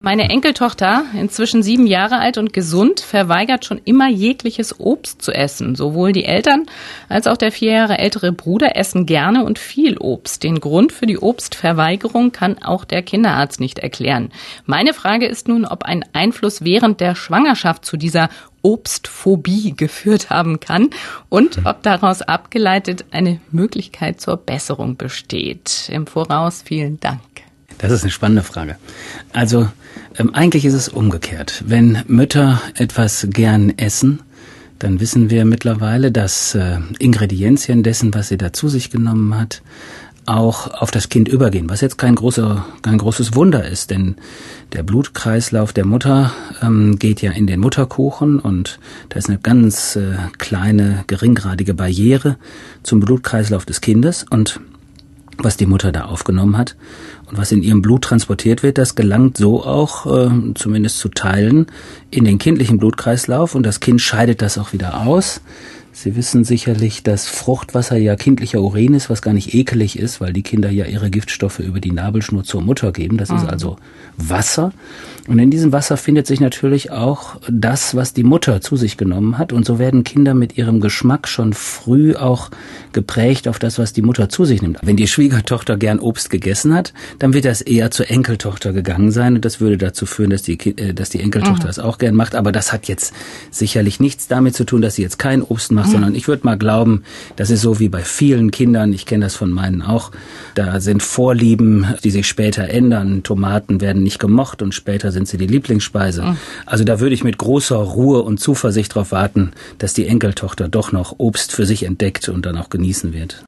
Meine Enkeltochter, inzwischen sieben Jahre alt und gesund, verweigert schon immer jegliches Obst zu essen. Sowohl die Eltern als auch der vier Jahre ältere Bruder essen gerne und viel Obst. Den Grund für die Obstverweigerung kann auch der Kinderarzt nicht erklären. Meine Frage ist nun, ob ein Einfluss während der Schwangerschaft zu dieser Obstphobie geführt haben kann und ob daraus abgeleitet eine Möglichkeit zur Besserung besteht. Im Voraus vielen Dank. Das ist eine spannende Frage. Also ähm, eigentlich ist es umgekehrt. Wenn Mütter etwas gern essen, dann wissen wir mittlerweile, dass äh, Ingredienzien dessen, was sie da zu sich genommen hat, auch auf das Kind übergehen, was jetzt kein, großer, kein großes Wunder ist, denn der Blutkreislauf der Mutter ähm, geht ja in den Mutterkuchen und da ist eine ganz äh, kleine, geringgradige Barriere zum Blutkreislauf des Kindes und was die Mutter da aufgenommen hat und was in ihrem Blut transportiert wird, das gelangt so auch, äh, zumindest zu Teilen, in den kindlichen Blutkreislauf und das Kind scheidet das auch wieder aus. Sie wissen sicherlich, dass Fruchtwasser ja kindlicher Urin ist, was gar nicht ekelig ist, weil die Kinder ja ihre Giftstoffe über die Nabelschnur zur Mutter geben. Das mhm. ist also Wasser. Und in diesem Wasser findet sich natürlich auch das, was die Mutter zu sich genommen hat. Und so werden Kinder mit ihrem Geschmack schon früh auch geprägt auf das, was die Mutter zu sich nimmt. Wenn die Schwiegertochter gern Obst gegessen hat, dann wird das eher zur Enkeltochter gegangen sein. Und das würde dazu führen, dass die, äh, dass die Enkeltochter mhm. das auch gern macht. Aber das hat jetzt sicherlich nichts damit zu tun, dass sie jetzt kein Obst macht, sondern ich würde mal glauben, das ist so wie bei vielen Kindern, ich kenne das von meinen auch, da sind Vorlieben, die sich später ändern. Tomaten werden nicht gemocht und später sind sie die Lieblingsspeise. Mhm. Also da würde ich mit großer Ruhe und Zuversicht darauf warten, dass die Enkeltochter doch noch Obst für sich entdeckt und dann auch genießen wird.